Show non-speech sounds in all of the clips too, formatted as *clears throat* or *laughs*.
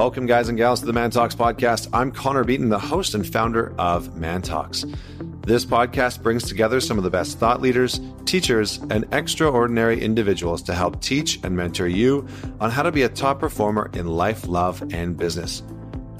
Welcome, guys and gals, to the ManTalks podcast. I'm Connor Beaton, the host and founder of ManTalks. This podcast brings together some of the best thought leaders, teachers, and extraordinary individuals to help teach and mentor you on how to be a top performer in life, love, and business.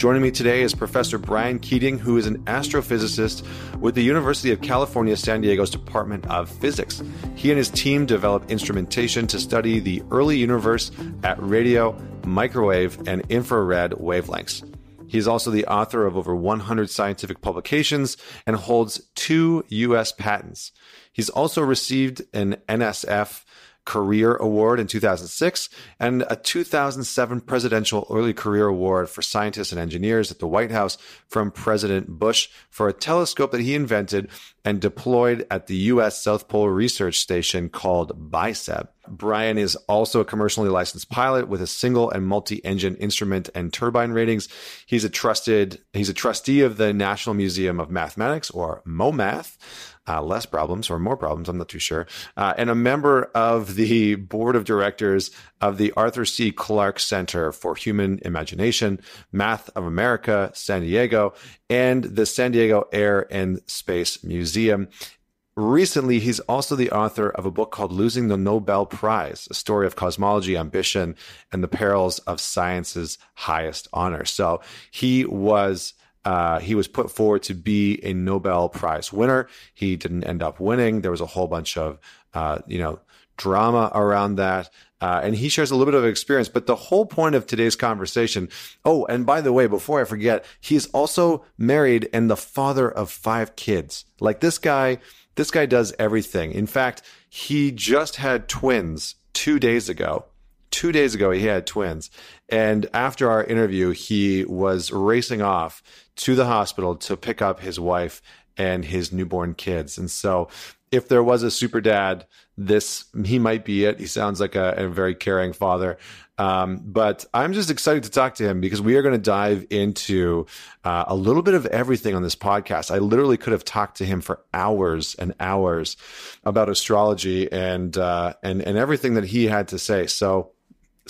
Joining me today is Professor Brian Keating, who is an astrophysicist with the University of California, San Diego's Department of Physics. He and his team developed instrumentation to study the early universe at radio, microwave, and infrared wavelengths. He is also the author of over 100 scientific publications and holds two U.S. patents. He's also received an NSF Career Award in 2006 and a 2007 Presidential Early Career Award for scientists and engineers at the White House from President Bush for a telescope that he invented and deployed at the U.S. South Pole Research Station called BICEP. Brian is also a commercially licensed pilot with a single and multi-engine instrument and turbine ratings. He's a trusted, he's a trustee of the National Museum of Mathematics or MOMATH uh, less problems or more problems. I'm not too sure. Uh, and a member of the board of directors of the Arthur C. Clarke Center for Human Imagination, Math for America, San Diego, and the San Diego Air and Space Museum. Recently, he's also the author of a book called Losing the Nobel Prize, a story of cosmology, ambition, and the perils of science's highest honor. So he was uh, he was put forward to be a Nobel Prize winner. He didn't end up winning. There was a whole bunch of, uh, you know, drama around that. Uh, and he shares a little bit of experience. But the whole point of today's conversation. Oh, and by the way, before I forget, he's also married and the father of five kids. Like this guy, this guy does everything. In fact, he just had twins two days ago two days ago he had twins and after our interview he was racing off to the hospital to pick up his wife and his newborn kids. And so if there was a super dad, this he might be it. He sounds like a, a very caring father. Um, but I'm just excited to talk to him because we are going to dive into uh, a little bit of everything on this podcast. I literally could have talked to him for hours and hours about astrology and uh, and and everything that he had to say. So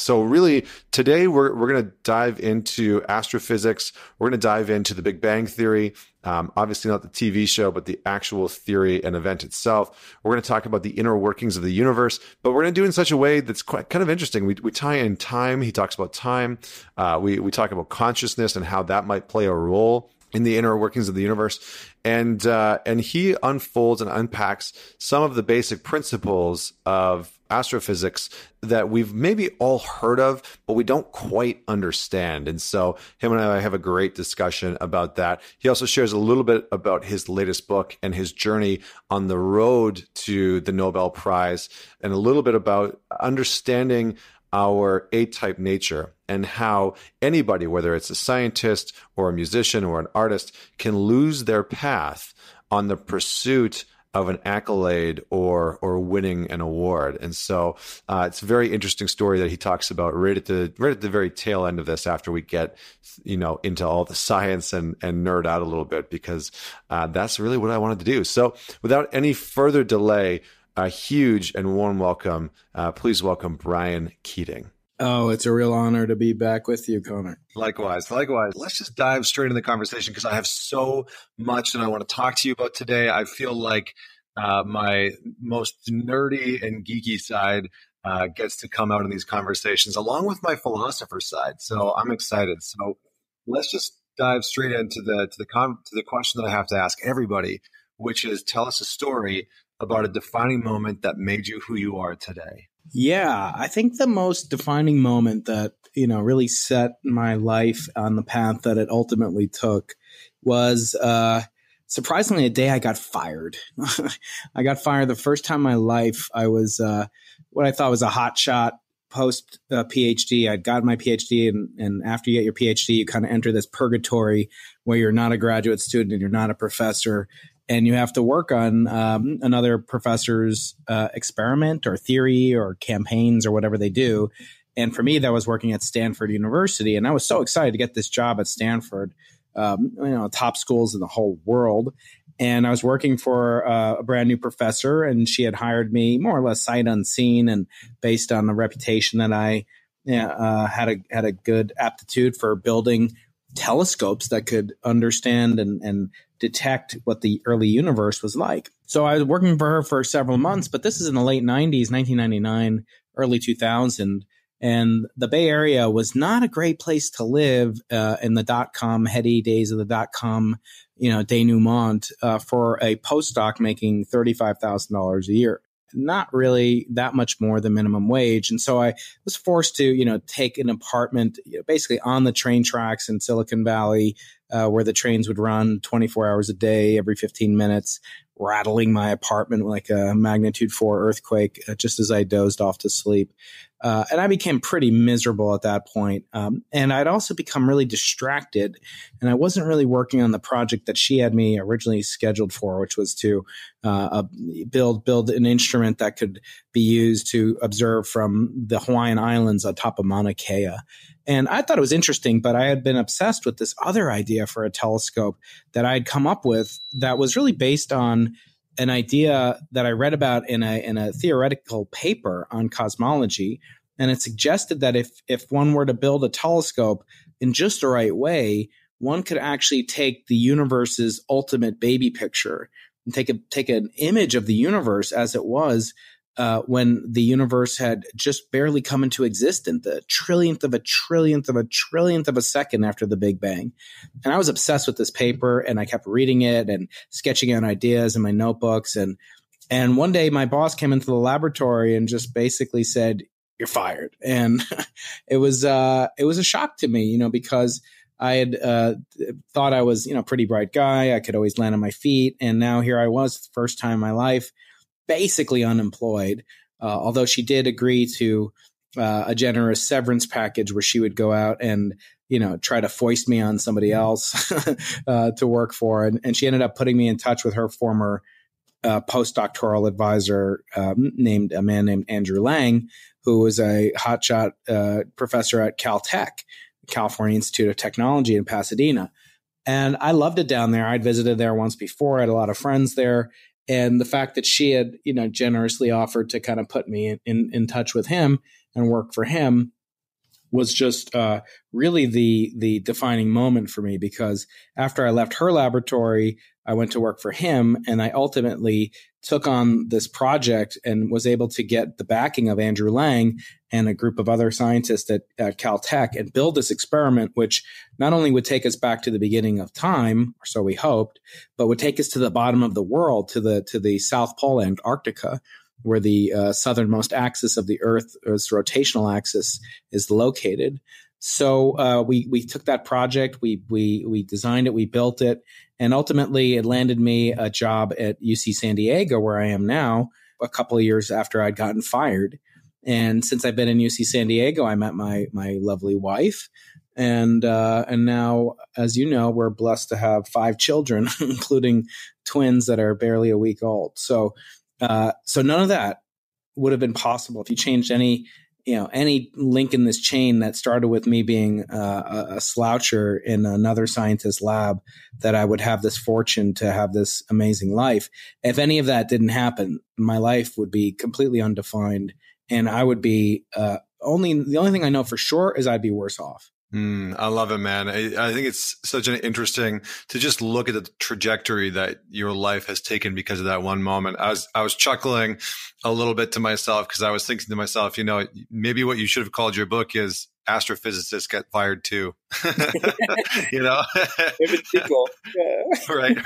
so really today we're, we're going to dive into astrophysics. We're going to dive into the big bang theory um, obviously not the tv show but the actual theory and event itself. We're going to talk about the inner workings of the universe but we're going to do it in such a way that's quite kind of interesting. We, we tie in time. He talks about time. Uh, we, we talk about consciousness and how that might play a role in the inner workings of the universe and uh, and he unfolds and unpacks some of the basic principles of astrophysics that we've maybe all heard of, but we don't quite understand. And so him and I have a great discussion about that. He also shares a little bit about his latest book and his journey on the road to the Nobel Prize and a little bit about understanding our A type nature and how anybody, whether it's a scientist or a musician or an artist, can lose their path on the pursuit of an accolade or or winning an award. And so uh, it's a very interesting story that he talks about right at the right at the very tail end of this after we get you know into all the science and and nerd out a little bit because uh, that's really what I wanted to do. So without any further delay, a huge and warm welcome. Uh, please welcome Brian Keating. Oh, it's a real honor to be back with you, Connor. Likewise, likewise. Let's just dive straight into the conversation because I have so much that I want to talk to you about today. I feel like uh, my most nerdy and geeky side uh, gets to come out in these conversations, along with my philosopher side. So I'm excited. So let's just dive straight into the to the con- to the question that I have to ask everybody, which is tell us a story about a defining moment that made you who you are today. Yeah, I think the most defining moment that, you know, really set my life on the path that it ultimately took was uh surprisingly a day I got fired. *laughs* I got fired the first time in my life. I was uh what I thought was a hot shot post uh, PhD. I'd gotten my PhD, and, and after you get your PhD, you kind of enter this purgatory where you're not a graduate student and you're not a professor, and you have to work on um, another professor's uh, experiment or theory or campaigns or whatever they do. And for me, that was working at Stanford University, and I was so excited to get this job at Stanford, um, you know, top schools in the whole world. And I was working for uh, a brand new professor, and she had hired me more or less sight unseen and based on the reputation that I uh, had a had a good aptitude for building telescopes that could understand and, and detect what the early universe was like. So I was working for her for several months, but this is in the late 90s, 1999, early 2000. And the Bay Area was not a great place to live uh, in the dot com heady days of the dot com, you know, denouement uh, for a postdoc making $35,000 a year not really that much more than minimum wage. And so I was forced to, you know, take an apartment you know, basically on the train tracks in Silicon Valley, uh, where the trains would run 24 hours a day, every 15 minutes, rattling my apartment like a magnitude four earthquake, uh, just as I dozed off to sleep. Uh, and I became pretty miserable at that point. Um, and I'd also become really distracted. And I wasn't really working on the project that she had me originally scheduled for, which was to uh, build build an instrument that could be used to observe from the Hawaiian Islands on top of Mauna Kea. And I thought it was interesting, but I had been obsessed with this other idea for a telescope that I had come up with that was really based on an idea that I read about in a in a theoretical paper on cosmology, and it suggested that if if one were to build a telescope in just the right way, one could actually take the universe's ultimate baby picture and take a take an image of the universe as it was uh, when the universe had just barely come into existence, the trillionth of a trillionth of a trillionth of a second after the Big Bang. And I was obsessed with this paper and I kept reading it and sketching out ideas in my notebooks. And, and one day my boss came into the laboratory and just basically said, you're fired. And *laughs* it was, uh, it was a shock to me, you know, because I had uh, thought I was, you know, pretty bright guy. I could always land on my feet. And now here I was, the first time in my life, basically unemployed. Uh, although she did agree to uh, a generous severance package where she would go out and you know try to foist me on somebody else *laughs* uh, to work for, and, and, she ended up putting me in touch with her former uh, postdoctoral advisor um, named a man named Andrew Lange, who was a hotshot uh, professor at Caltech, California Institute of Technology in Pasadena. And I loved it down there. I'd visited there once before. I had a lot of friends there and the fact that she had you know generously offered to kind of put me in, in, in touch with him and work for him was just uh, really the the defining moment for me because after I left her laboratory, I went to work for him, and I ultimately took on this project and was able to get the backing of Andrew Lange and a group of other scientists at, at Caltech and build this experiment, which not only would take us back to the beginning of time, or so we hoped, but would take us to the bottom of the world, to the to the South Pole, Antarctica, where the uh, southernmost axis of the Earth, Earth's rotational axis is located. So uh, we we took that project, we we we designed it, we built it, and ultimately it landed me a job at UC San Diego, where I am now. A couple of years after I'd gotten fired, and since I've been in UC San Diego, I met my my lovely wife, and uh, and now, as you know, we're blessed to have five children, *laughs* including twins that are barely a week old. So uh, so none of that would have been possible if you changed any you know any link in this chain that started with me being uh, a, a sloucher in another scientist's lab that i would have this fortune to have this amazing life. If any of that didn't happen my life would be completely undefined and i would be uh, only the only thing i know for sure is i'd be worse off Mm, I love it, man. I, I, think it's such an interesting to just look at the trajectory that your life has taken because of that one moment. I was I was chuckling a little bit to myself because I was thinking to myself, you know, maybe what you should have called your book is astrophysicists get fired too. *laughs* *laughs* you know, *laughs* right,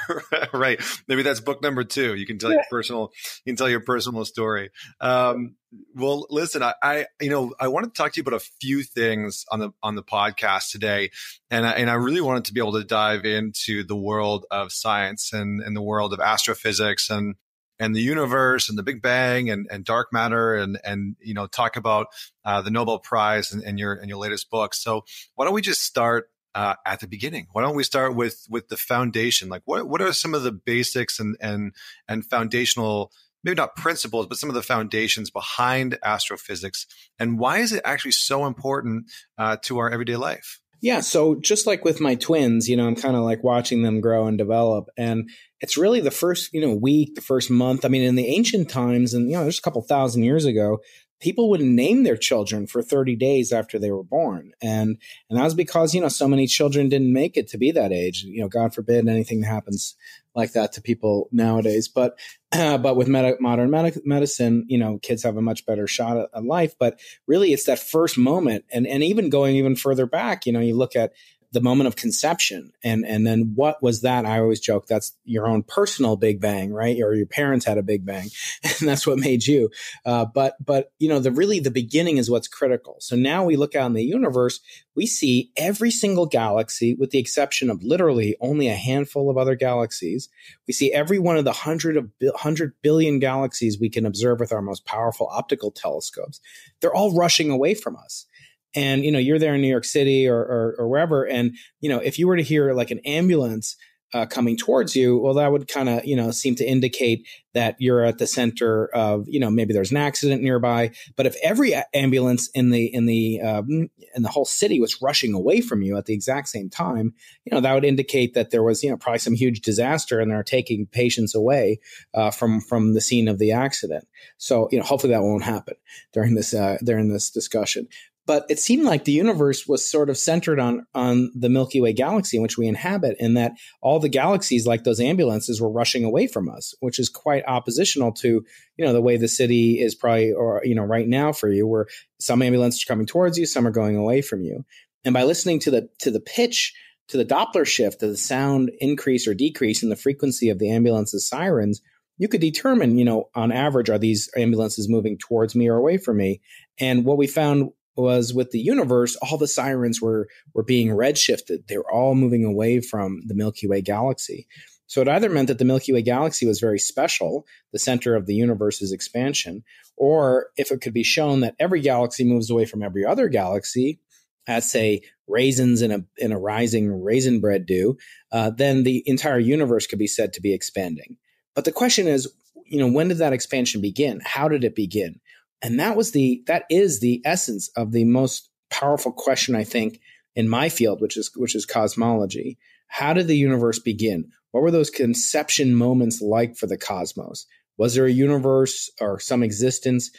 right. Maybe that's book number two. You can tell your personal, you can tell your personal story. Um, well, listen, I, I, you know, I wanted to talk to you about a few things on the on the podcast today, and I, and I really wanted to be able to dive into the world of science and and the world of astrophysics and and the universe and the Big Bang and, and dark matter and and you know talk about uh, the Nobel Prize and, and, your and your latest book. So why don't we just start uh, at the beginning? Why don't we start with with the foundation? Like what what are some of the basics and and and foundational maybe not principles, but some of the foundations behind astrophysics, and why is it actually so important uh, to our everyday life? Yeah, so just like with my twins, you know, I'm kind of like watching them grow and develop. And it's really the first, you know, week, the first month. I mean, in the ancient times, and, you know, there's a couple thousand years ago, people wouldn't name their children for 30 days after they were born. And and that was because you know so many children didn't make it to be that age. You know god forbid anything happens like that to people nowadays. But uh, *clears throat* but with med- modern med- medicine you know kids have a much better shot at, at life. But really it's that first moment and and even going even further back you know you look at the moment of conception. And and then what was that? I always joke that's your own personal big bang right? Or your parents had a big bang *laughs* and that's what made you. Uh, but but you know the really the beginning is what's critical. So now we look out in the universe we see every single galaxy with the exception of literally only a handful of other galaxies. We see every one of the hundred of hundred billion galaxies we can observe with our most powerful optical telescopes. They're all rushing away from us and you know you're there in New York City or, or, or wherever, and you know if you were to hear like an ambulance uh, coming towards you, well, that would kind of you know seem to indicate that you're at the center of you know maybe there's an accident nearby. But if every ambulance in the in the um, in the whole city was rushing away from you at the exact same time, you know that would indicate that there was you know probably some huge disaster and they're taking patients away uh, from from the scene of the accident. So you know hopefully that won't happen during this uh, during this discussion but it seemed like the universe was sort of centered on on the Milky Way galaxy in which we inhabit, and that all the galaxies, like those ambulances, were rushing away from us, which is quite oppositional to you know the way the city is probably or you know right now for you, where some ambulances are coming towards you, some are going away from you, and by listening to the to the pitch to the Doppler shift, to the sound increase or decrease in the frequency of the ambulance's sirens, you could determine, you know, on average, are these ambulances moving towards me or away from me? And what we found was with the universe, all the sirens were were being redshifted. They were all moving away from the Milky Way galaxy. So it either meant that the Milky Way galaxy was very special, the center of the universe's expansion, or if it could be shown that every galaxy moves away from every other galaxy, as say raisins in a in a rising raisin bread do, uh, then the entire universe could be said to be expanding. But the question is, you know, when did that expansion begin? How did it begin? And that was the that is the essence of the most powerful question I think in my field, which is which is cosmology. How did the universe begin? What were those conception moments like for the cosmos? Was there a universe or some existence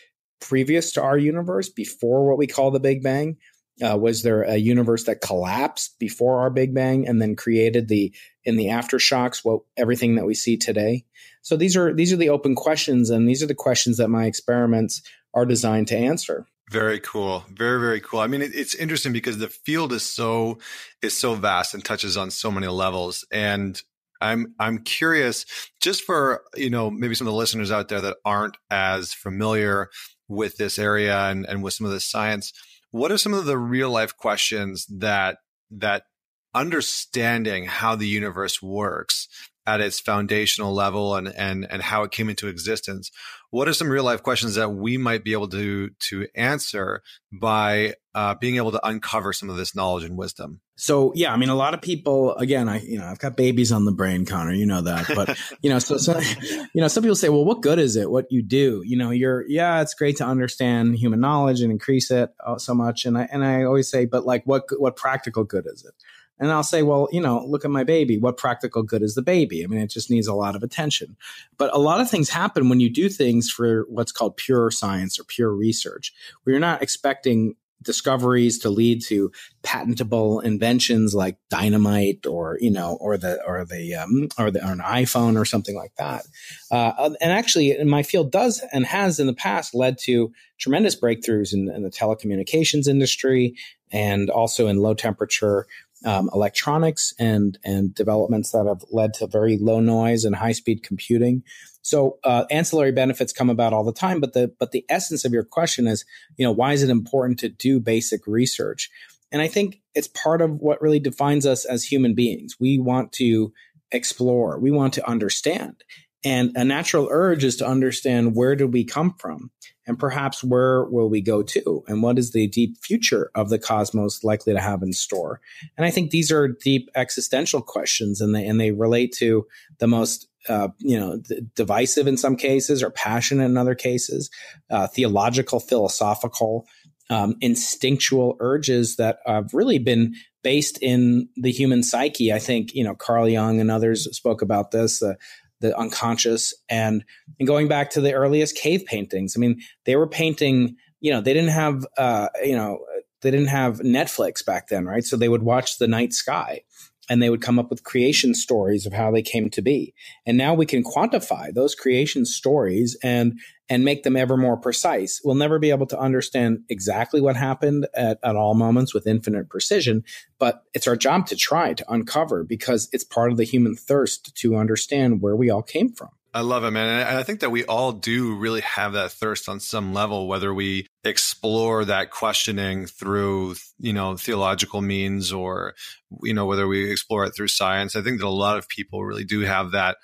previous to our universe before what we call the Big Bang? Uh, was there a universe that collapsed before our Big Bang and then created the in the aftershocks what everything that we see today? So these are these are the open questions, and these are the questions that my experiments are designed to answer. Very cool. Very, very cool. I mean, it, it's interesting because the field is so, is so vast and touches on so many levels. And I'm, I'm curious just for, you know, maybe some of the listeners out there that aren't as familiar with this area and, and with some of the science. What are some of the real life questions that, that understanding how the universe works at its foundational level and and and how it came into existence what are some real life questions that we might be able to to answer by uh, being able to uncover some of this knowledge and wisdom? So yeah i mean a lot of people again i you know i've got babies on the brain connor you know that but *laughs* you know so, so you know some people say well what good is it? What you do? You know you're yeah it's great to understand human knowledge and increase it uh, so much and i and i always say but like what what practical good is it and I'll say, well, you know, look at my baby. What practical good is the baby? I mean, it just needs a lot of attention. But a lot of things happen when you do things for what's called pure science or pure research, where you're not expecting discoveries to lead to patentable inventions like dynamite or you know or the or the um, or the or an iphone or something like that uh, and actually in my field does and has in the past led to tremendous breakthroughs in, in the telecommunications industry and also in low temperature um, electronics and and developments that have led to very low noise and high speed computing. So uh, ancillary benefits come about all the time, but the but the essence of your question is, you know, why is it important to do basic research? And I think it's part of what really defines us as human beings. We want to explore, we want to understand. And a natural urge is to understand where did we come from? And perhaps where will we go to? And what is the deep future of the cosmos likely to have in store? And I think these are deep existential questions and they, and they relate to the most uh, you know, divisive in some cases or passionate in other cases, uh, theological, philosophical, um, instinctual urges that have really been based in the human psyche. I think, you know, Carl Jung and others spoke about this. Uh, the unconscious and and going back to the earliest cave paintings i mean they were painting you know, they didn't have, uh, you know, they didn't have Netflix back then, right? So they would watch the night sky and they would come up with creation stories of how they came to be. And now we can quantify those creation stories and and make them ever more precise. We'll never be able to understand exactly what happened at, at all moments with infinite precision, but it's our job to try to uncover because it's part of the human thirst to understand where we all came from. I love it, man. And I think that we all do really have that thirst on some level, whether we explore that questioning through, you know, theological means or, you know, whether we explore it through science. I think that a lot of people really do have that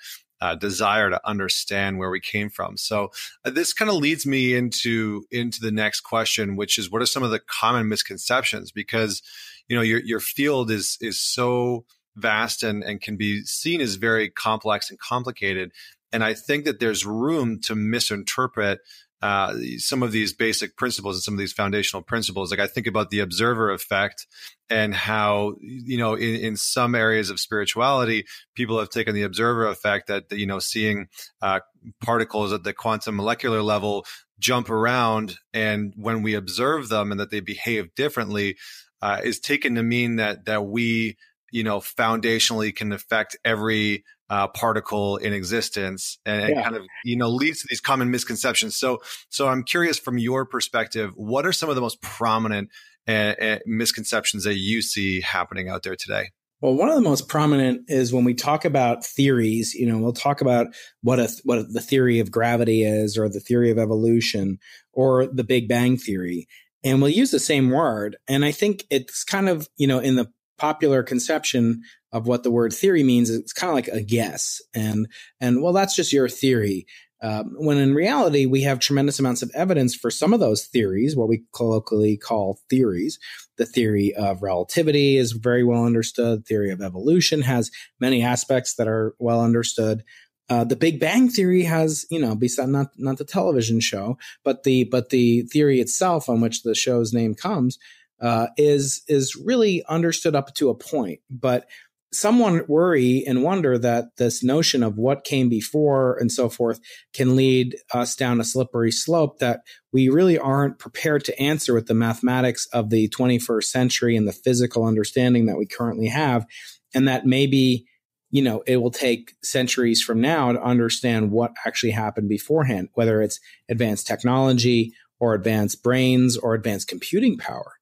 uh, desire to understand where we came from. So uh, this kind of leads me into into the next question, which is what are some of the common misconceptions? Because you know your your field is is so vast and and can be seen as very complex and complicated. And I think that there's room to misinterpret uh, some of these basic principles and some of these foundational principles. Like I think about the observer effect and how, you know, in, in some areas of spirituality, people have taken the observer effect that, you know, seeing uh, particles at the quantum molecular level jump around. And when we observe them and that they behave differently, uh, is taken to mean that, that we, you know, foundationally can affect every uh, particle in existence and, yeah. kind of you know leads to these common misconceptions so so i'm curious from your perspective what are some of the most prominent uh, uh, misconceptions that you see happening out there today well, one of the most prominent is when we talk about theories. You know, we'll talk about what a, what the theory of gravity is, or the theory of evolution, or the Big Bang theory, and we'll use the same word. And I think it's kind of you know in the popular conception of what the word theory means it's kind of like a guess. And and well that's just your theory. Um, when in reality we have tremendous amounts of evidence for some of those theories what we colloquially call theories. The theory of relativity is very well understood. Theory of evolution has many aspects that are well understood. Uh, the Big Bang Theory has, you know, besides not not the television show, but the but the theory itself on which the show's name comes uh, is is really understood up to a point. But someone worry and wonder that this notion of what came before and so forth can lead us down a slippery slope that we really aren't prepared to answer with the mathematics of the 21st century and the physical understanding that we currently have and that maybe you know it will take centuries from now to understand what actually happened beforehand whether it's advanced technology or advanced brains or advanced computing power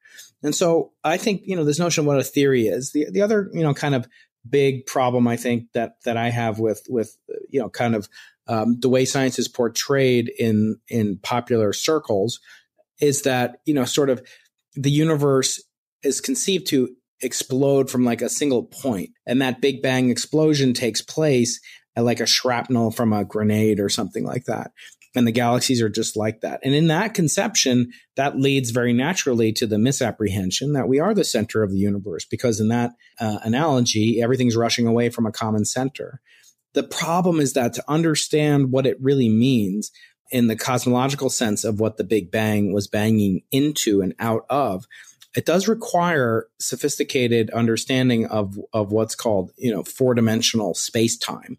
and so I think, you know, this notion of what a theory is. The the other, you know, kind of big problem I think that that I have with with you know kind of um, the way science is portrayed in in popular circles is that you know sort of the universe is conceived to explode from like a single point and that big bang explosion takes place like a shrapnel from a grenade or something like that and the galaxies are just like that. And in that conception, that leads very naturally to the misapprehension that we are the center of the universe, because in that uh, analogy, everything's rushing away from a common center. The problem is that to understand what it really means in the cosmological sense of what the Big Bang was banging into and out of, it does require sophisticated understanding of, of what's called, you know, four dimensional space time.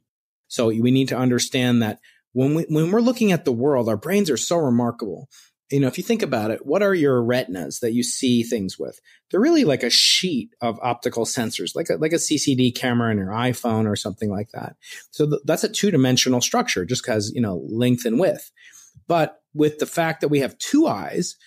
So we need to understand that when we when we're looking at the world, our brains are so remarkable. You know, if you think about it, what are your retinas that you see things with? They're really like a sheet of optical sensors, like a, like a CCD camera in your iPhone or something like that. So th- that's a two dimensional structure, just because you know length and width. But with the fact that we have two eyes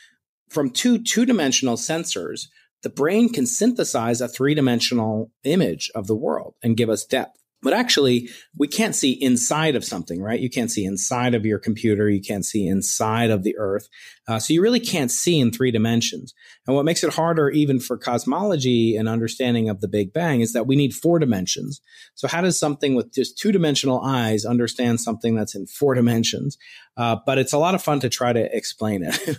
from two two dimensional sensors, the brain can synthesize a three dimensional image of the world and give us depth. But actually, we can't see inside of something, right? You can't see inside of your computer. You can't see inside of the earth. Uh, so you really can't see in three dimensions. And what makes it harder even for cosmology and understanding of the Big Bang is that we need four dimensions. So how does something with just two dimensional eyes understand something that's in four *laughs* dimensions? Uh, but it's a lot of fun to try to explain it. *laughs*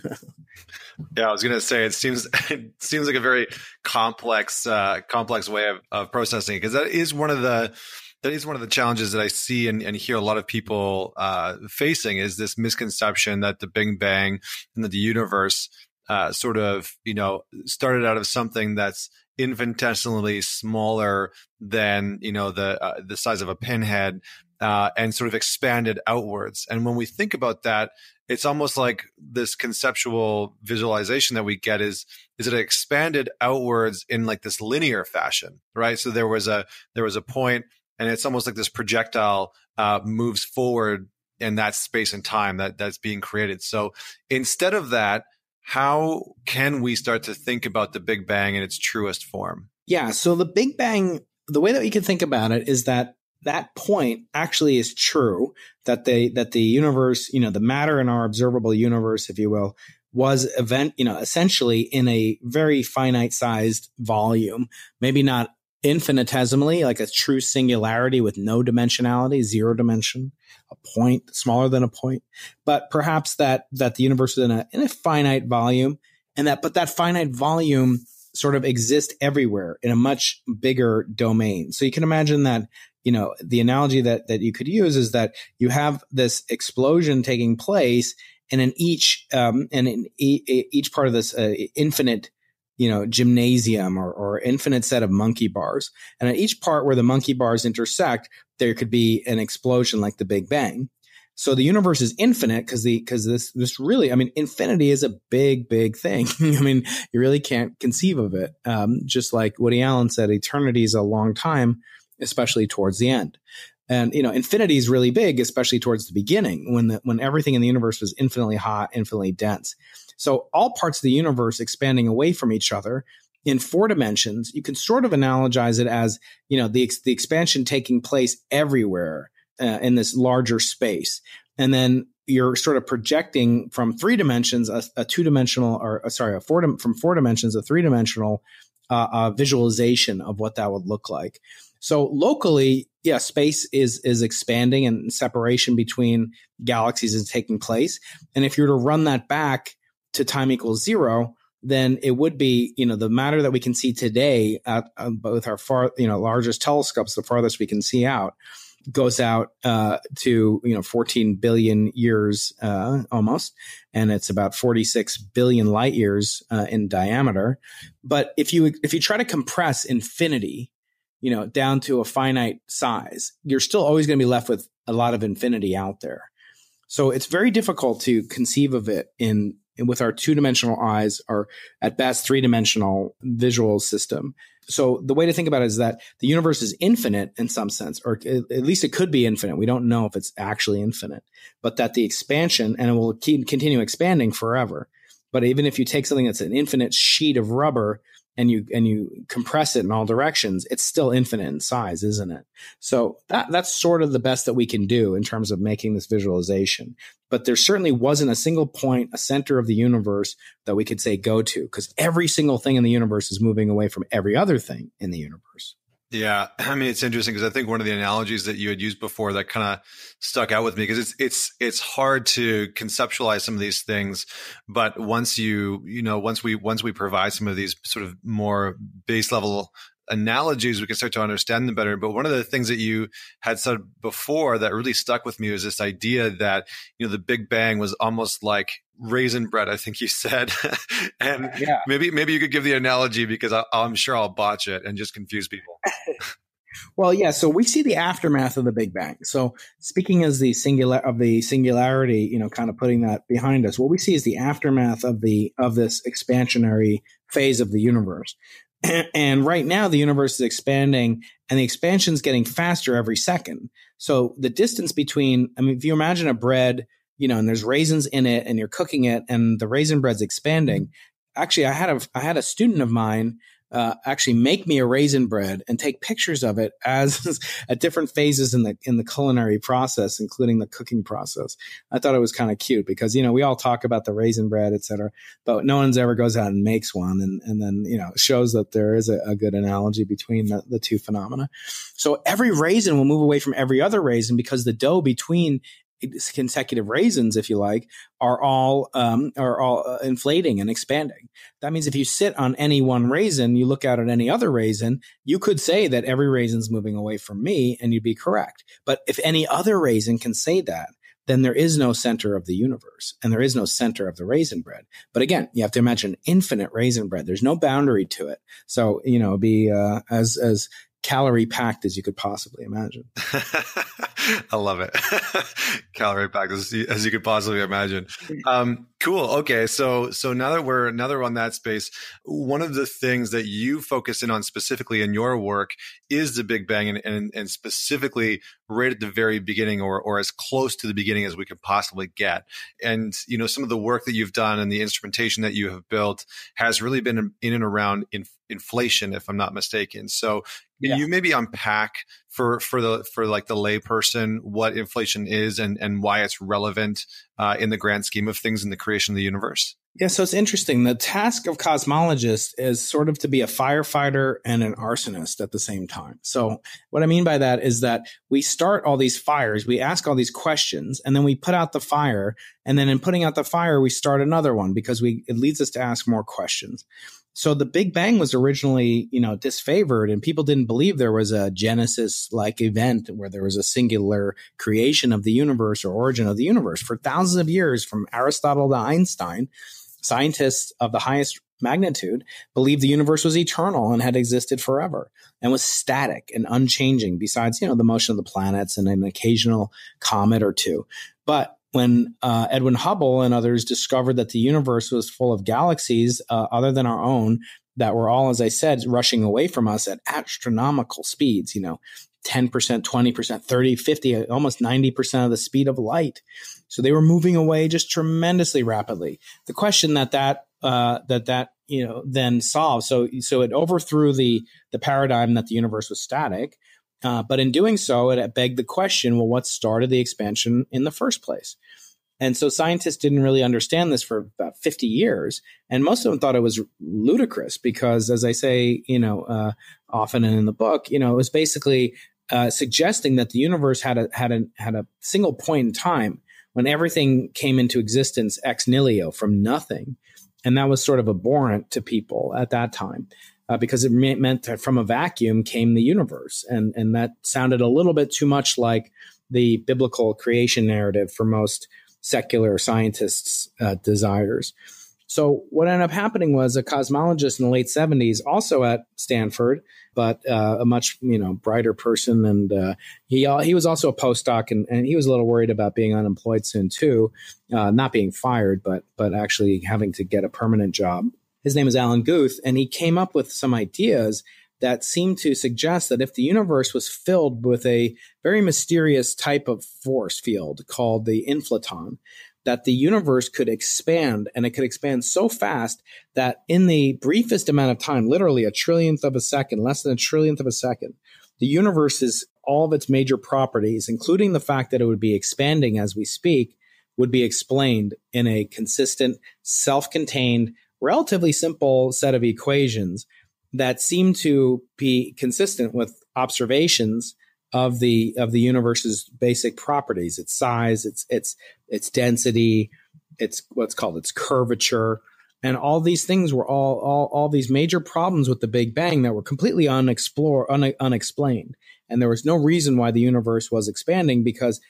yeah, I was going to say it seems *laughs* it seems like a very complex uh, complex way of, of processing because that is one of the that is one of the challenges that I see and, and hear a lot of people uh, facing is this misconception that the Big Bang and that the universe uh, sort of you know started out of something that's infinitesimally smaller than you know the uh, the size of a pinhead uh, and sort of expanded outwards. And when we think about that, it's almost like this conceptual visualization that we get is is it expanded outwards in like this linear fashion, right? So there was a there was a point, and it's almost like this projectile uh, moves forward in that space and time that that's being created. So instead of that, how can we start to think about the Big Bang in its truest form? Yeah. So the Big Bang, the way that we can think about it is that that point actually is true that they that the universe, you know, the matter in our observable universe, if you will, was event, you know, essentially in a very finite sized volume, maybe not infinitesimally, like a true singularity with no dimensionality, zero dimension, a point smaller than a point, but perhaps that that the universe is in a in a finite volume, and that but that finite volume sort of exists everywhere in a much bigger domain. So you can imagine that you know the analogy that that you could use is that you have this explosion taking place, and in each um, and in e- each part of this uh, infinite you know, gymnasium or, or infinite set of monkey bars. And at each part where the monkey bars intersect, there could be an explosion like the Big Bang. So the universe is infinite because the because this this really I mean infinity is a big big thing. *laughs* I mean you really can't conceive of it. Um, just like Woody Allen said, eternity is a long time, especially towards the end. And you know infinity is really big, especially towards the beginning when the, when everything in the universe was infinitely hot, infinitely dense. So all parts of the universe expanding away from each other in four dimensions, you can sort of analogize it as, you know, the, the expansion taking place everywhere uh, in this larger space. And then you're sort of projecting from three dimensions, a, a two dimensional, or uh, sorry, a four from four dimensions, a three dimensional uh, visualization of what that would look like. So locally, yeah, space is is expanding and separation between galaxies is taking place. And if you were to run that back to time equals zero, then it would be, you know, the matter that we can see today at uh, both our far, you know, largest telescopes, the farthest we can see out, goes out uh, to you know 14 billion years uh, almost, and it's about 46 billion light years uh, in diameter. But if you if you try to compress infinity, you know, down to a finite size, you're still always going to be left with a lot of infinity out there. So it's very difficult to conceive of it in with our two dimensional eyes or at best three dimensional visual system. So the way to think about it is that the universe is infinite in some sense, or at least it could be infinite. We don't know if it's actually infinite, but that the expansion and it will keep continue expanding forever. But even if you take something that's an infinite sheet of rubber and you and you compress it in all directions, it's still infinite in size, isn't it? So that that's sort of the best that we can do in terms of making this visualization. But there certainly wasn't a single point, a center of the universe that we could say go to, because every single thing in the universe is moving away from every other thing in the universe. Yeah, *clears throat* I mean it's interesting because I think one of the analogies that you had used before that kind of stuck out with me because it's it's it's hard to conceptualize some of these things, but once you you know once we once we provide some of these sort of more base level analogies, we can start to understand them better. But one of the things that you had said before that really stuck with me was this idea that, you know, the Big Bang was almost like raisin bread, I think you said. *laughs* and yeah. maybe, maybe you could give the analogy because I, I'm sure I'll botch it and just confuse people. *laughs* Well, yeah. So we see the aftermath of the Big Bang. So speaking as the singular of the singularity, you know, kind of putting that behind us, what we see is the aftermath of the of this expansionary phase of the universe. *clears throat* And right now, the universe is expanding and the expansion is getting faster every second. So the distance between, I mean, if you imagine a bread, you know, and there's raisins in it and you're cooking it and the raisin bread's expanding. Actually, I had a, I had a student of mine uh, actually make me a raisin bread and take pictures of it as *laughs* at different phases in the in the culinary process, including the cooking process. I thought it was kind of cute because you know we all talk about the raisin bread, et cetera, but no one's ever goes out and makes one, and and then you know shows that there is a, a good analogy between the, the two phenomena. So every raisin will move away from every other raisin because the dough between consecutive raisins, if you like, are all um, are all uh, inflating and expanding. That means if you sit on any one raisin, you look out at any other raisin, you could say that every raisin's moving away from me, and you'd be correct. But if any other raisin can say that, then there is no center of the universe and there is no center of the raisin bread. But again, you have to imagine infinite raisin bread. There's no boundary to it. So, you know, be uh, as, as calorie packed as you could possibly imagine. *laughs* I love it. *laughs* calorie packed as, as, you could possibly imagine. Um, cool. Okay. So, so now that we're, now that we're on that space, one of the things that you focus in on specifically in your work is the Big Bang and, and, and specifically right at the very beginning or, or as close to the beginning as we could possibly get. And, you know, some of the work that you've done and the instrumentation that you have built has really been in and around in, inflation, if I'm not mistaken. So can yeah. you maybe unpack for for the for like the layperson what inflation is and and why it's relevant uh, in the grand scheme of things in the creation of the universe? Yeah, so it's interesting. The task of cosmologist is sort of to be a firefighter and an arsonist at the same time. So what I mean by that is that we start all these fires, we ask all these questions, and then we put out the fire, and then in putting out the fire, we start another one because we it leads us to ask more questions. So the Big Bang was originally, you know, disfavored and people didn't believe there was a Genesis like event where there was a singular creation of the universe or origin of the universe. For thousands of years, from Aristotle to Einstein, scientists of the highest magnitude believed the universe was eternal and had existed forever and was static and unchanging besides, you know, the motion of the planets and an occasional comet or two. But when uh, Edwin Hubble and others discovered that the universe was full of galaxies uh, other than our own that were all, as I said, rushing away from us at astronomical speeds, you know, 10%, 20%, 30, 50, almost 90% of the speed of light. So they were moving away just tremendously rapidly. The question that that, uh, that, that, you know, then solved. So, so it overthrew the, the paradigm that the universe was static. Uh, but in doing so, it begged the question well, what started the expansion in the first place? And so scientists didn't really understand this for about 50 years. And most of them thought it was ludicrous because, as I say, you know, uh, often in the book, you know, it was basically uh, suggesting that the universe had a, had a, had a single point in time when everything came into existence ex nihilo from nothing. And that was sort of abhorrent to people at that time uh, because it meant that from a vacuum came the universe. And, and that sounded a little bit too much like the biblical creation narrative for most secular scientists' uh, desires. So what ended up happening was a cosmologist in the late 70s, also at Stanford, but uh, a much you know brighter person, and uh, he he was also a postdoc, and, and he was a little worried about being unemployed soon too, uh, not being fired, but but actually having to get a permanent job. His name is Alan Guth, and he came up with some ideas that seemed to suggest that if the universe was filled with a very mysterious type of force field called the inflaton, that the universe could expand and it could expand so fast that in the briefest amount of time, literally a trillionth of a second, less than a trillionth of a second, the universe is all of its major properties, including the fact that it would be expanding as we speak, would be explained in a consistent, self contained, relatively simple set of equations that seem to be consistent with observations of the of the universe's basic properties its size its its its density its what's called its curvature and all these things were all all all these major problems with the big bang that were completely unexplored un, unexplained and there was no reason why the universe was expanding because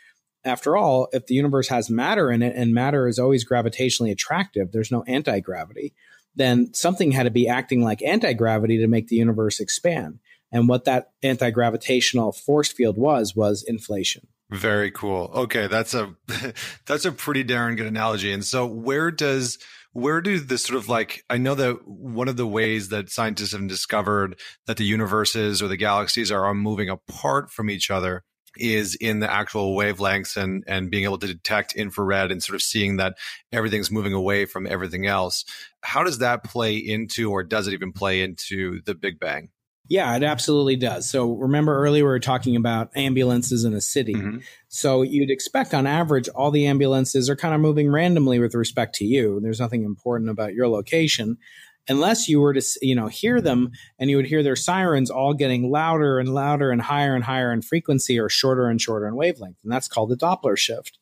after all if the universe has matter in it and matter is always gravitationally attractive there's no anti-gravity then something had to be acting like anti gravity to make the universe expand. And what that anti gravitational force field was, was inflation. Very cool. Okay, that's a *laughs* that's a pretty darn good analogy. And so where does where do the sort of like I know that one of the ways that scientists have discovered that the universes or the galaxies are moving apart from each other is in the actual wavelengths and and being able to detect infrared and sort of seeing that everything's moving away from everything else. How does that play into, or does it even play into the Big Bang? Yeah, it absolutely does. So remember earlier we were talking about ambulances in a city. Mm-hmm. So you'd expect on average all the ambulances are kind of moving randomly with respect to you. There's nothing important about your location unless you were to you know hear them and you would hear their sirens all getting louder and louder and higher and higher in frequency or shorter and shorter in wavelength and that's called the doppler shift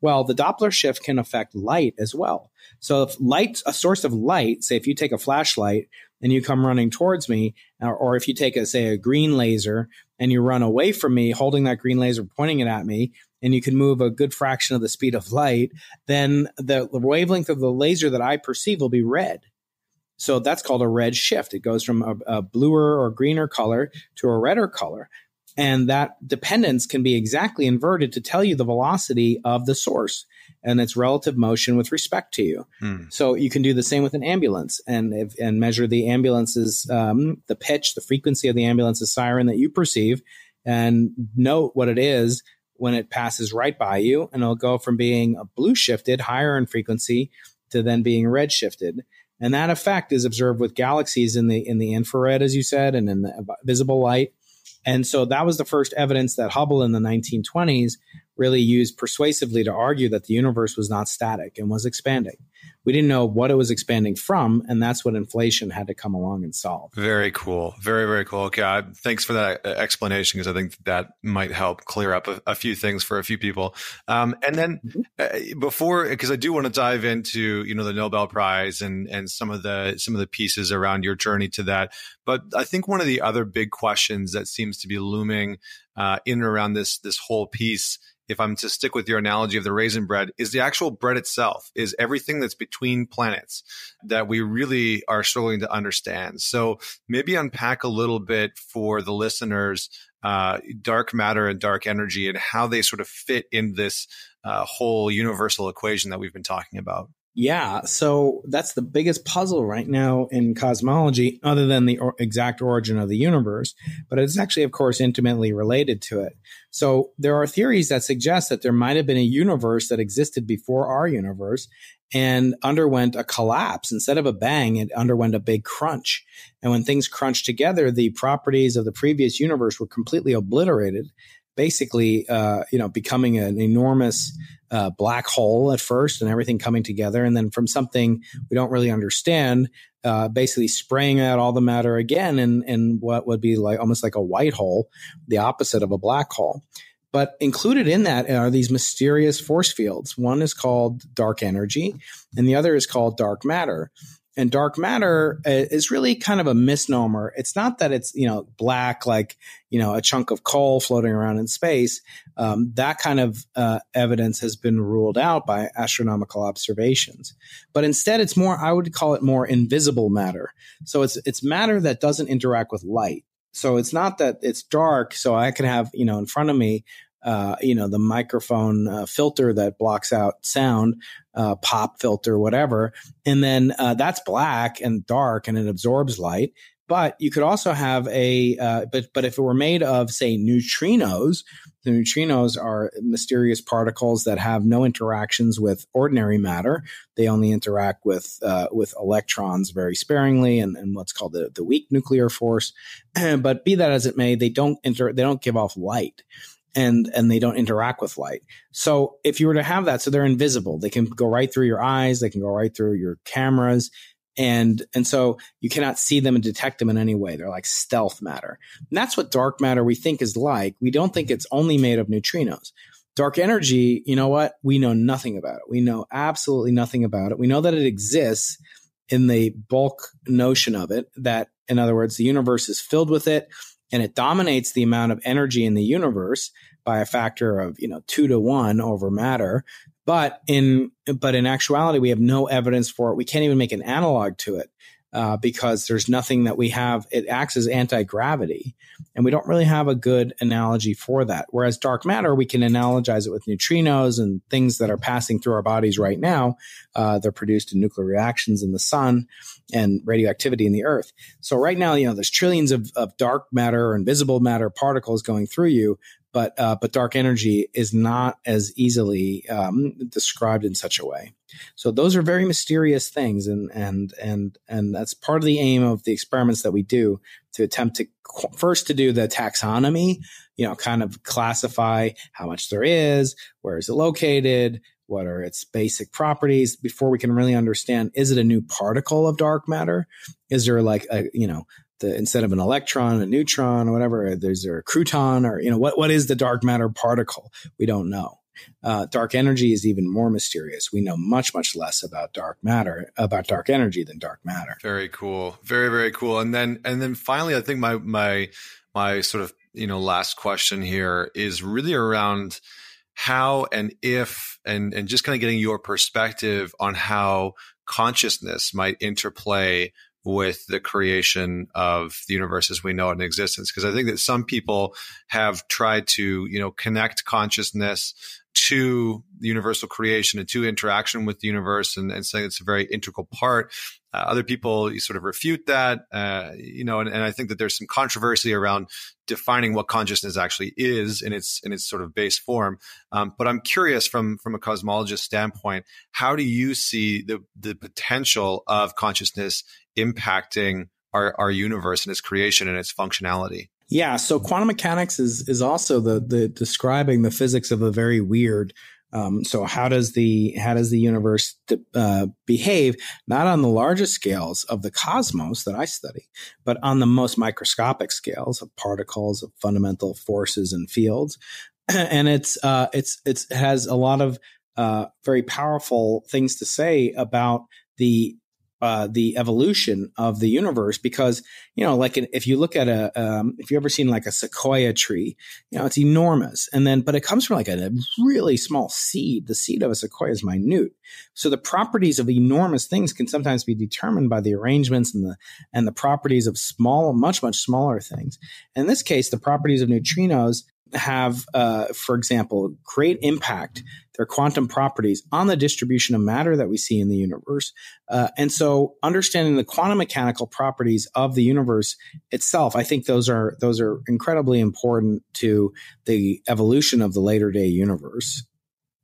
well the doppler shift can affect light as well so if light a source of light say if you take a flashlight and you come running towards me or, or if you take a say a green laser and you run away from me holding that green laser pointing it at me and you can move a good fraction of the speed of light, then the, the wavelength of the laser that I perceive will be red. So that's called a red shift. It goes from a, a bluer or greener color to a redder color. And that dependence can be exactly inverted to tell you the velocity of the source and its relative motion with respect to you. Hmm. So you can do the same with an ambulance and if, and measure the ambulance's um, the pitch, the frequency of the ambulance's siren that you perceive, and note what it is when it passes right by you, and it'll go from being a blue shifted, higher in frequency, to then being red shifted. And that effect is observed with galaxies in the in the infrared, as you said, and in the visible light. And so that was the first evidence that Hubble in the 1920s really used persuasively to argue that the universe was not static and was expanding we didn't know what it was expanding from, and that's what inflation had to come along and solve. Very cool, very very cool. Okay, I, thanks for that uh, explanation because I think that might help clear up a, a few things for a few people. Um, and then mm-hmm. uh, before, because I do want to dive into you know the Nobel Prize and and some of the some of the pieces around your journey to that, but I think one of the other big questions that seems to be looming uh, in and around this this whole piece if I'm to stick with your analogy of the raisin bread, is the actual bread itself, is everything that's between planets that we really are struggling to understand. So maybe unpack a little bit for the listeners uh, dark matter and dark energy and how they sort of fit in this uh, whole universal equation that we've been talking about. Yeah, so that's the biggest puzzle right now in cosmology, other than the or- exact origin of the universe, but it's actually, of course, intimately related to it. So there are theories that suggest that there might have been a universe that existed before our universe and underwent a collapse. Instead of a bang, it underwent a big crunch. And when things crunched together, the properties of the previous universe were completely obliterated basically, uh, you know, becoming an enormous uh, black hole at first and everything coming together. And then from something we don't really understand, uh, basically spraying out all the matter again in, in what would be like almost like a white hole, the opposite of a black hole. But included in that are these mysterious force fields. One is called dark energy, and the other is called dark matter and dark matter uh, is really kind of a misnomer. It's not that it's you know black like you know a chunk of coal floating around in space. Um, that kind of uh, evidence has been ruled out by astronomical observations. But instead, it's more I would call it more invisible matter. So it's it's matter that doesn't interact with light. So it's not that it's dark. So I can have you know in front of me uh, you know, the microphone uh, filter that blocks out sound, uh, pop filter, whatever. And then uh, that's black and dark and it absorbs light. But you could also have a, uh, but, but if it were made of, say, neutrinos, the neutrinos are mysterious particles that have no interactions with ordinary matter. They only interact with uh, with electrons very sparingly, and, and what's called the, the weak nuclear force. *clears throat* but be that as it may, they don't inter- they don't give off light and and they don't interact with light. So if you were to have that, so they're invisible. They can go right through your eyes. They can go right through your cameras. And, and so you cannot see them and detect them in any way. They're like stealth matter. And that's what dark matter we think is like. We don't think it's only made of neutrinos. Dark energy, you know what? We know nothing about it. We know absolutely nothing about it. We know that it exists in the bulk notion of it, that in other words, the universe is filled with it and it dominates the amount of energy in the universe by a factor of you know two to one over matter. But in but in actuality we have no evidence for it. We can't even make an analog to it uh, because there's nothing that we have. It acts as anti gravity, and we don't really have a good analogy for that. Whereas dark matter, we can analogize it with neutrinos and things that are passing through our bodies right now. Uh, they're produced in nuclear reactions in the sun and radioactivity in the earth. So right now, you know, there's trillions of, of dark matter or invisible matter particles going through you, but uh, but dark energy is not as easily um, described in such a way. So those are very mysterious things, and and and and that's part of the aim of the experiments that we do to attempt to first to do the taxonomy, you know, kind of classify how much there is, where is it located, what are its basic properties before we can really understand is it a new particle of dark matter is there like a you know the instead of an electron, a neutron, or whatever, there's there a cruton, or you know what what is the dark matter particle? We don't know. Uh, dark energy is even more mysterious. We know much much less about dark matter about dark energy than dark matter. Very cool, very very cool. And then and then finally, I think my my my sort of you know last question here is really around how and if and and just kind of getting your perspective on how consciousness might interplay with the creation of the universe as we know it in existence because i think that some people have tried to you know connect consciousness to the universal creation and to interaction with the universe and, and saying it's a very integral part uh, other people you sort of refute that, uh, you know, and, and, I think that there's some controversy around defining what consciousness actually is in its in its sort of base form. Um, but I'm curious from from a cosmologist standpoint, how do you see the the potential of consciousness impacting our, our universe and its creation and its functionality? Yeah, so quantum mechanics is is also the the describing the physics of a very weird um, so how does the how does the universe uh, behave? Not on the largest scales of the cosmos that I study, but on the most microscopic scales of particles, of fundamental forces and fields. *clears throat* and it's uh, it's it's it has a lot of uh, very powerful things to say about the uh, the evolution of the universe because you know like if you look at a um, if you ever seen like a sequoia tree you know it's enormous. And then but it comes from like a, a really small seed. The seed of a sequoia is minute. So the properties of enormous things can sometimes be determined by the arrangements and the and the properties of small much much smaller things. In this case the properties of neutrinos have, uh, for example, great impact, their quantum properties on the distribution of matter that we see in the universe. Uh, and so understanding the quantum mechanical properties of the universe itself, I think those are, those are incredibly important to the evolution of the later day universe.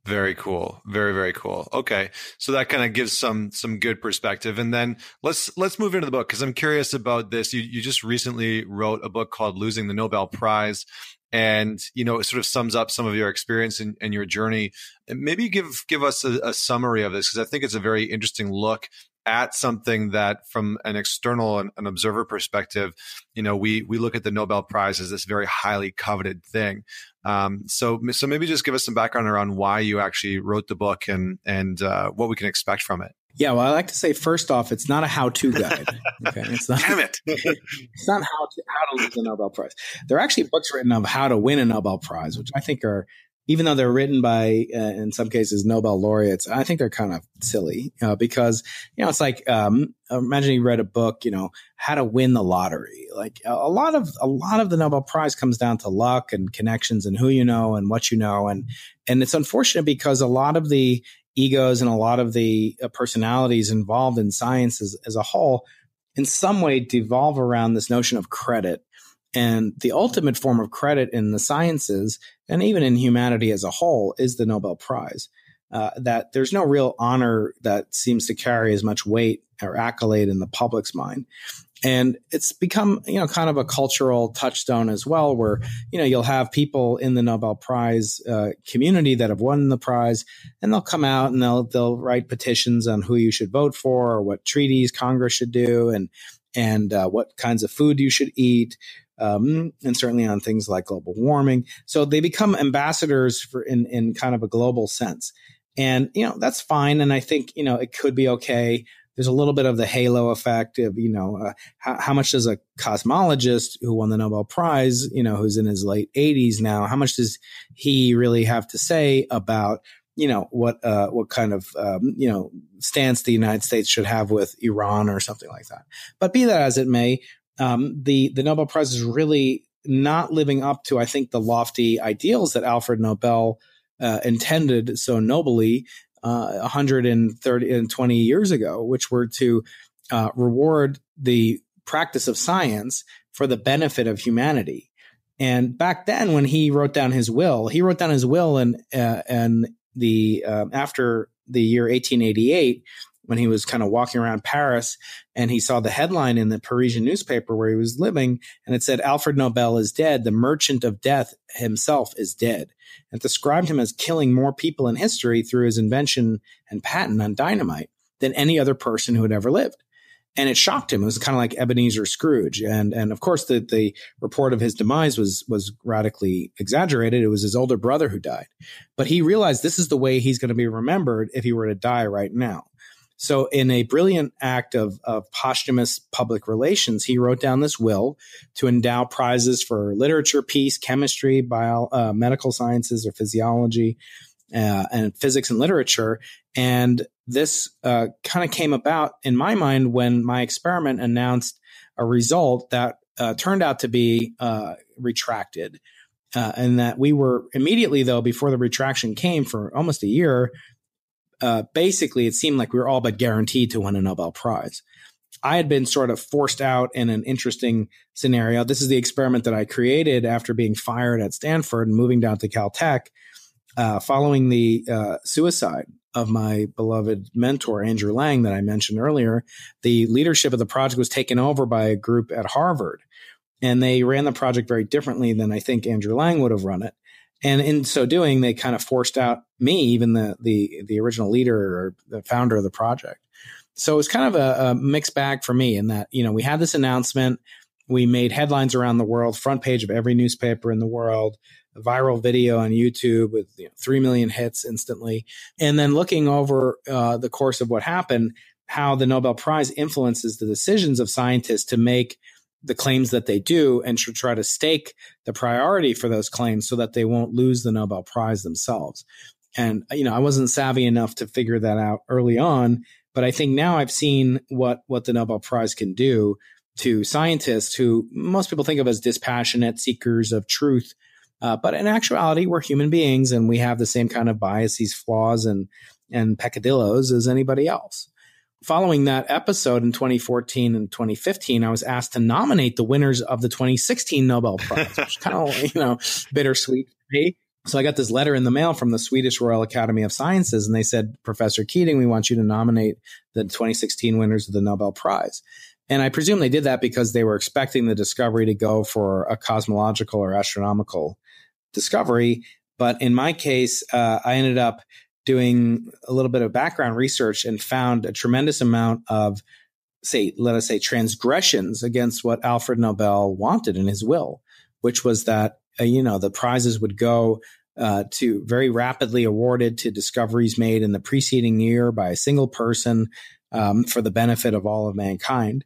Very cool. Very, very cool. Okay. So that kind of gives some some good perspective. And then let's let's move into the book because I'm curious about this. You you just recently wrote a book called Losing the Nobel Prize and you know it sort of sums up some of your experience and, and your journey. And maybe give give us a, a summary of this because i think it's a very interesting look at something that from an external and an observer perspective you know we we look at the nobel prize as this very highly coveted thing. Um, so so maybe just give us some background around why you actually wrote the book and and uh, what we can expect from it yeah, well, I like to say first off, it's not a how-to guide. *laughs* Okay, it's not. Damn it! *laughs* it's not how to how to lose a Nobel Prize. There are actually books written of how to win a Nobel Prize, which I think are, even though they're written by, uh, in some cases, Nobel laureates, I think they're kind of silly uh, because you know it's like um, imagine you read a book, you know, how to win the lottery. Like a, a lot of a lot of the Nobel Prize comes down to luck and connections and who you know and what you know, and and it's unfortunate because a lot of the egos and a lot of the uh, personalities involved in science as, as a whole in some way devolve around this notion of credit and the ultimate form of credit in the sciences and even in humanity as a whole is the Nobel Prize. Uh, that there's no real honor that seems to carry as much weight or accolade in the public's mind. And it's become, you know, kind of a cultural touchstone as well, where, you know, you'll have people in the Nobel Prize uh, community that have won the prize and they'll come out and they'll, they'll write petitions on who you should vote for or what treaties Congress should do and, and uh, what kinds of food you should eat. Um, and certainly on things like global warming. So they become ambassadors for in, in kind of a global sense. And, you know, that's fine. And I think, you know, it could be okay there's a little bit of the halo effect of you know uh, how, how, much does a cosmologist who won the Nobel Prize, you know, who's in his late 80s now, how much does he really have to say about you know what uh, what kind of um, you know stance the United States should have with Iran or something like that. But be that as it may, um, the the Nobel Prize is really not living up to I think the lofty ideals that Alfred Nobel uh, intended so nobly uh, 130 and 20 years ago, which were to uh, reward the practice of science for the benefit of humanity. And back then, when he wrote down his will, he wrote down his will and uh, and the uh, after the year 1888 when he was kind of walking around Paris and he saw the headline in the Parisian newspaper where he was living and it said Alfred Nobel is dead the merchant of death himself is dead and described him as killing more people in history through his invention and patent on dynamite than any other person who had ever lived. And it shocked him. It was kind of like Ebenezer Scrooge. And, and of course, the, the report of his demise was, was radically exaggerated. It was his older brother who died. But he realized this is the way he's going to be remembered if he were to die right now. So, in a brilliant act of, of posthumous public relations, he wrote down this will to endow prizes for literature, peace, chemistry, bio, uh, medical sciences, or physiology, uh, and physics and literature. And this uh, kind of came about in my mind when my experiment announced a result that uh, turned out to be uh, retracted. Uh, and that we were immediately, though, before the retraction came for almost a year, uh, basically it seemed like we were all but guaranteed to win a Nobel Prize. I had been sort of forced out in an interesting scenario. This is the experiment that I created after being fired at Stanford and moving down to Caltech, uh, following the uh, suicide of my beloved mentor, Andrew Lange, that I mentioned earlier. The leadership of the project was taken over by a group at Harvard, and they ran the project very differently than I think Andrew Lange would have run it. And in so doing, they kind of forced out me, even the the the original leader or the founder of the project. So it was kind of a, a mixed bag for me in that you know we had this announcement, we made headlines around the world, front page of every newspaper in the world, a viral video on YouTube with you know, three million hits instantly, and then looking over uh, the course of what happened, how the Nobel Prize influences the decisions of scientists to make the claims that they do and should try to stake the priority for those claims so that they won't lose the Nobel Prize themselves. And, you know, I wasn't savvy enough to figure that out early on, but I think now I've seen what, what the Nobel Prize can do to scientists who most people think of as dispassionate seekers of truth. Uh, but in actuality, we're human beings and we have the same kind of biases, flaws, and, and peccadillos as anybody else following that episode in 2014 and 2015, I was asked to nominate the winners of the 2016 Nobel Prize, which kind of, *laughs* you know, bittersweet for me. So I got this letter in the mail from the Swedish Royal Academy of Sciences, and they said, Professor Keating, we want you to nominate the 2016 winners of the Nobel Prize. And I presume they did that because they were expecting the discovery to go for a cosmological or astronomical discovery. But in my case, uh, I ended up doing a little bit of background research and found a tremendous amount of say let us say transgressions against what Alfred Nobel wanted in his will which was that uh, you know the prizes would go uh, to very rapidly awarded to discoveries made in the preceding year by a single person um, for the benefit of all of mankind.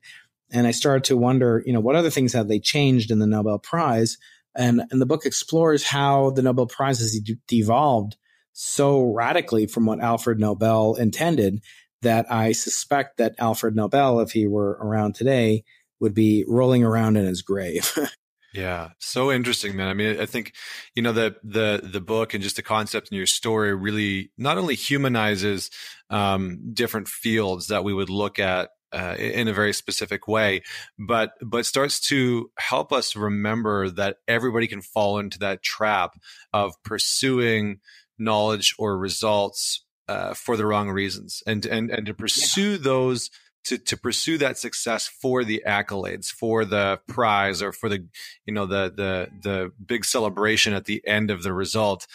And I started to wonder you know what other things have they changed in the Nobel Prize? And, and the book explores how the Nobel Prize has devolved so radically from what Alfred Nobel intended that I suspect that Alfred Nobel, if he were around today, would be rolling around in his grave. *laughs* yeah, so interesting, man. I mean, I think you know the the the book and just the concept in your story really not only humanizes um, different fields that we would look at uh, in a very specific way, but but starts to help us remember that everybody can fall into that trap of pursuing knowledge or results uh, for the wrong reasons and and and to pursue yeah. those to to pursue that success for the accolades for the prize or for the you know the the the big celebration at the end of the result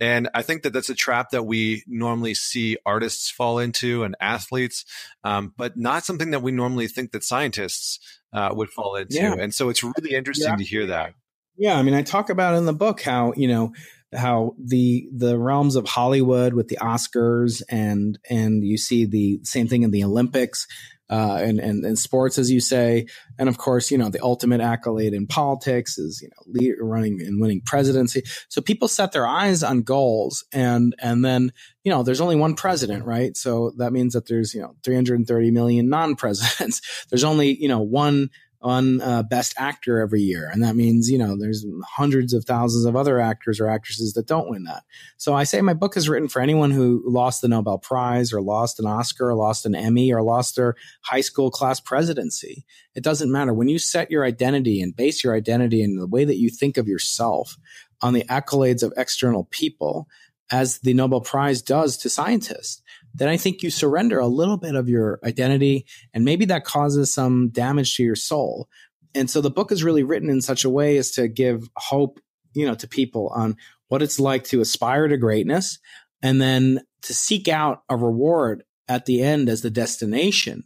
and I think that that's a trap that we normally see artists fall into and athletes, um, but not something that we normally think that scientists uh, would fall into. Yeah. And so it's really interesting yeah. to hear that. Yeah, I mean, I talk about in the book how you know how the the realms of Hollywood with the Oscars and and you see the same thing in the Olympics uh, and, and and sports as you say. And of course you know the ultimate accolade in politics is you know lead, running and winning presidency. So people set their eyes on goals and and then you know there's only one president right? So that means that there's you know 330 million non-presidents. *laughs* There's only you know one on uh, Best Actor every year, and that means you know there's hundreds of thousands of other actors or actresses that don't win that. So I say my book is written for anyone who lost the Nobel Prize or lost an Oscar or lost an Emmy or lost their high school class presidency. It doesn't matter when you set your identity and base your identity in the way that you think of yourself on the accolades of external people, as the Nobel Prize does to scientists then I think you surrender a little bit of your identity and maybe that causes some damage to your soul. And so the book is really written in such a way as to give hope, you know, to people on what it's like to aspire to greatness and then to seek out a reward at the end as the destination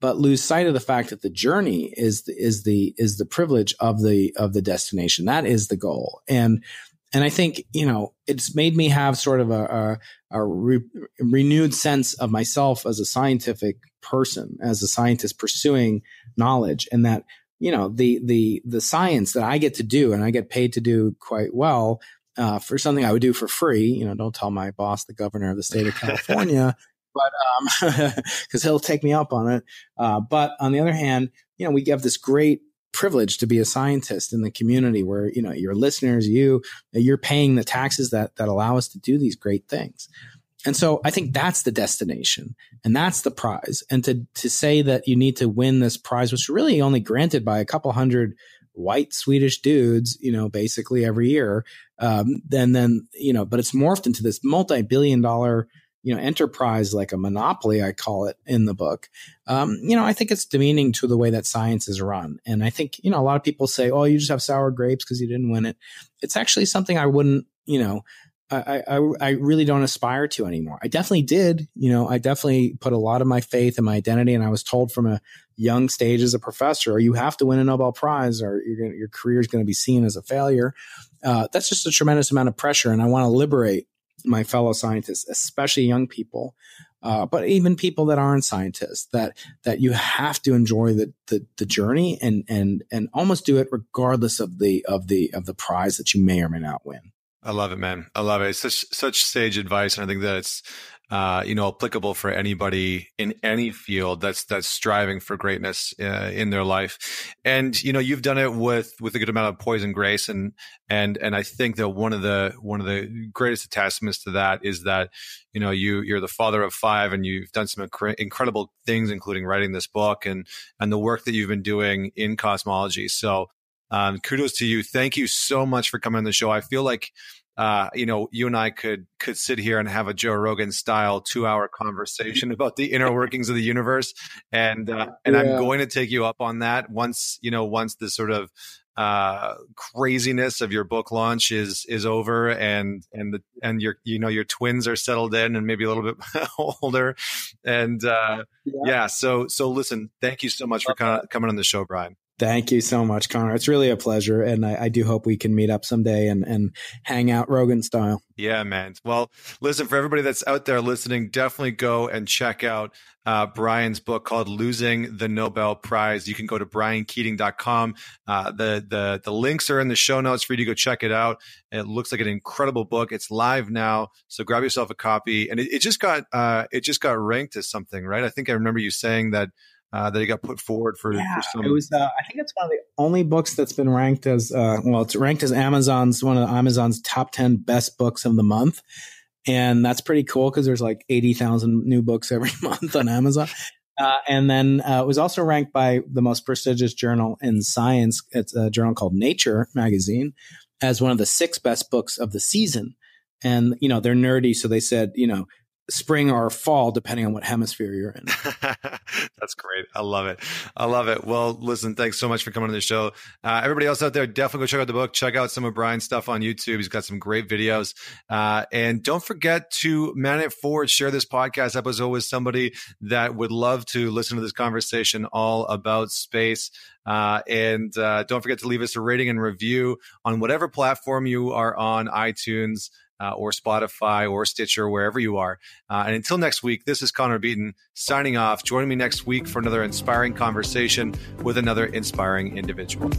but lose sight of the fact that the journey is the, is the is the privilege of the of the destination that is the goal and And I think, you know, it's made me have sort of a, a, a re- renewed sense of myself as a scientific person, as a scientist pursuing knowledge and that, you know, the, the, the science that I get to do and I get paid to do quite well, uh, for something I would do for free, you know, don't tell my boss, the governor of the state of *laughs* California, but, um, *laughs* cause he'll take me up on it. Uh, but on the other hand, you know, we have this great privilege to be a scientist in the community where you know your listeners you you're paying the taxes that that allow us to do these great things. And so i think that's the destination and that's the prize. And to to say that you need to win this prize which really only granted by a couple hundred white swedish dudes you know basically every year um, then then you know but it's morphed into this multi-billion dollar you know enterprise like a monopoly i call it in the book um, you know i think it's demeaning to the way that science is run and i think you know a lot of people say oh you just have sour grapes because you didn't win it it's actually something i wouldn't you know I, I, I really don't aspire to anymore. I definitely did. You know, I definitely put a lot of my faith in my identity. And I was told from a young stage as a professor, you have to win a Nobel Prize or gonna, your career is going to be seen as a failure. Uh, that's just a tremendous amount of pressure. And I want to liberate my fellow scientists, especially young people, uh, but even people that aren't scientists, that that you have to enjoy the, the the journey and and and almost do it regardless of the of the of the prize that you may or may not win. I love it, man. I love it. It's such such sage advice, and I think that it's uh, you know applicable for anybody in any field that's that's striving for greatness uh, in their life. And you know you've done it with with a good amount of poise and grace, and and and I think that one of the one of the greatest attachments to that is that you know you you're the father of five, and you've done some inc- incredible things, including writing this book and and the work that you've been doing in cosmology. So um, kudos to you. Thank you so much for coming on the show. I feel like uh, you know, you and I could could sit here and have a Joe Rogan style two hour conversation *laughs* about the inner workings of the universe, and uh, and yeah. I'm going to take you up on that once you know once the sort of uh, craziness of your book launch is is over and and the and your you know your twins are settled in and maybe a little bit *laughs* older and uh, yeah. yeah. so so listen thank you so much for coming on the show Brian Thank you so much, Connor. It's really a pleasure. And I, I, do hope we can meet up someday and, and hang out Rogan style. Yeah, man. Well, listen, for everybody that's out there listening, definitely go and check out uh, Brian's book called Losing the Nobel Prize. You can go to briankeating.com. Uh, the, the, the links are in the show notes for you to go check it out. It looks like an incredible book. It's live now. So grab yourself a copy. And it, it just got, uh, it just got ranked as something, right? I think I remember you saying that uh, that he got put forward for, yeah, for some. It was, uh, I think it's one of the only books that's been ranked as, uh, well, it's ranked as Amazon's one of Amazon's top ten best books of the month, and that's pretty cool because there's like eighty thousand new books every *laughs* month on Amazon. Uh, and then uh, it was also ranked by the most prestigious journal in science. It's a journal called Nature magazine as one of the six best books of the season. And you know they're nerdy, so they said you know spring or fall, depending on what hemisphere you're in. *laughs* That's great. I love it. I love it. Well, listen, thanks so much for coming on the show. Uh, everybody else out there, definitely go check out the book. Check out some of Brian's stuff on YouTube. He's got some great videos. Uh, and don't forget to man it forward, share this podcast episode with somebody that would love to listen to this conversation all about space. Uh, and uh, don't forget to leave us a rating and review on whatever platform you are on, iTunes, uh, or Spotify or Stitcher, wherever you are. Uh, and until next week, this is Connor Beaton signing off. Join me next week for another inspiring conversation with another inspiring individual.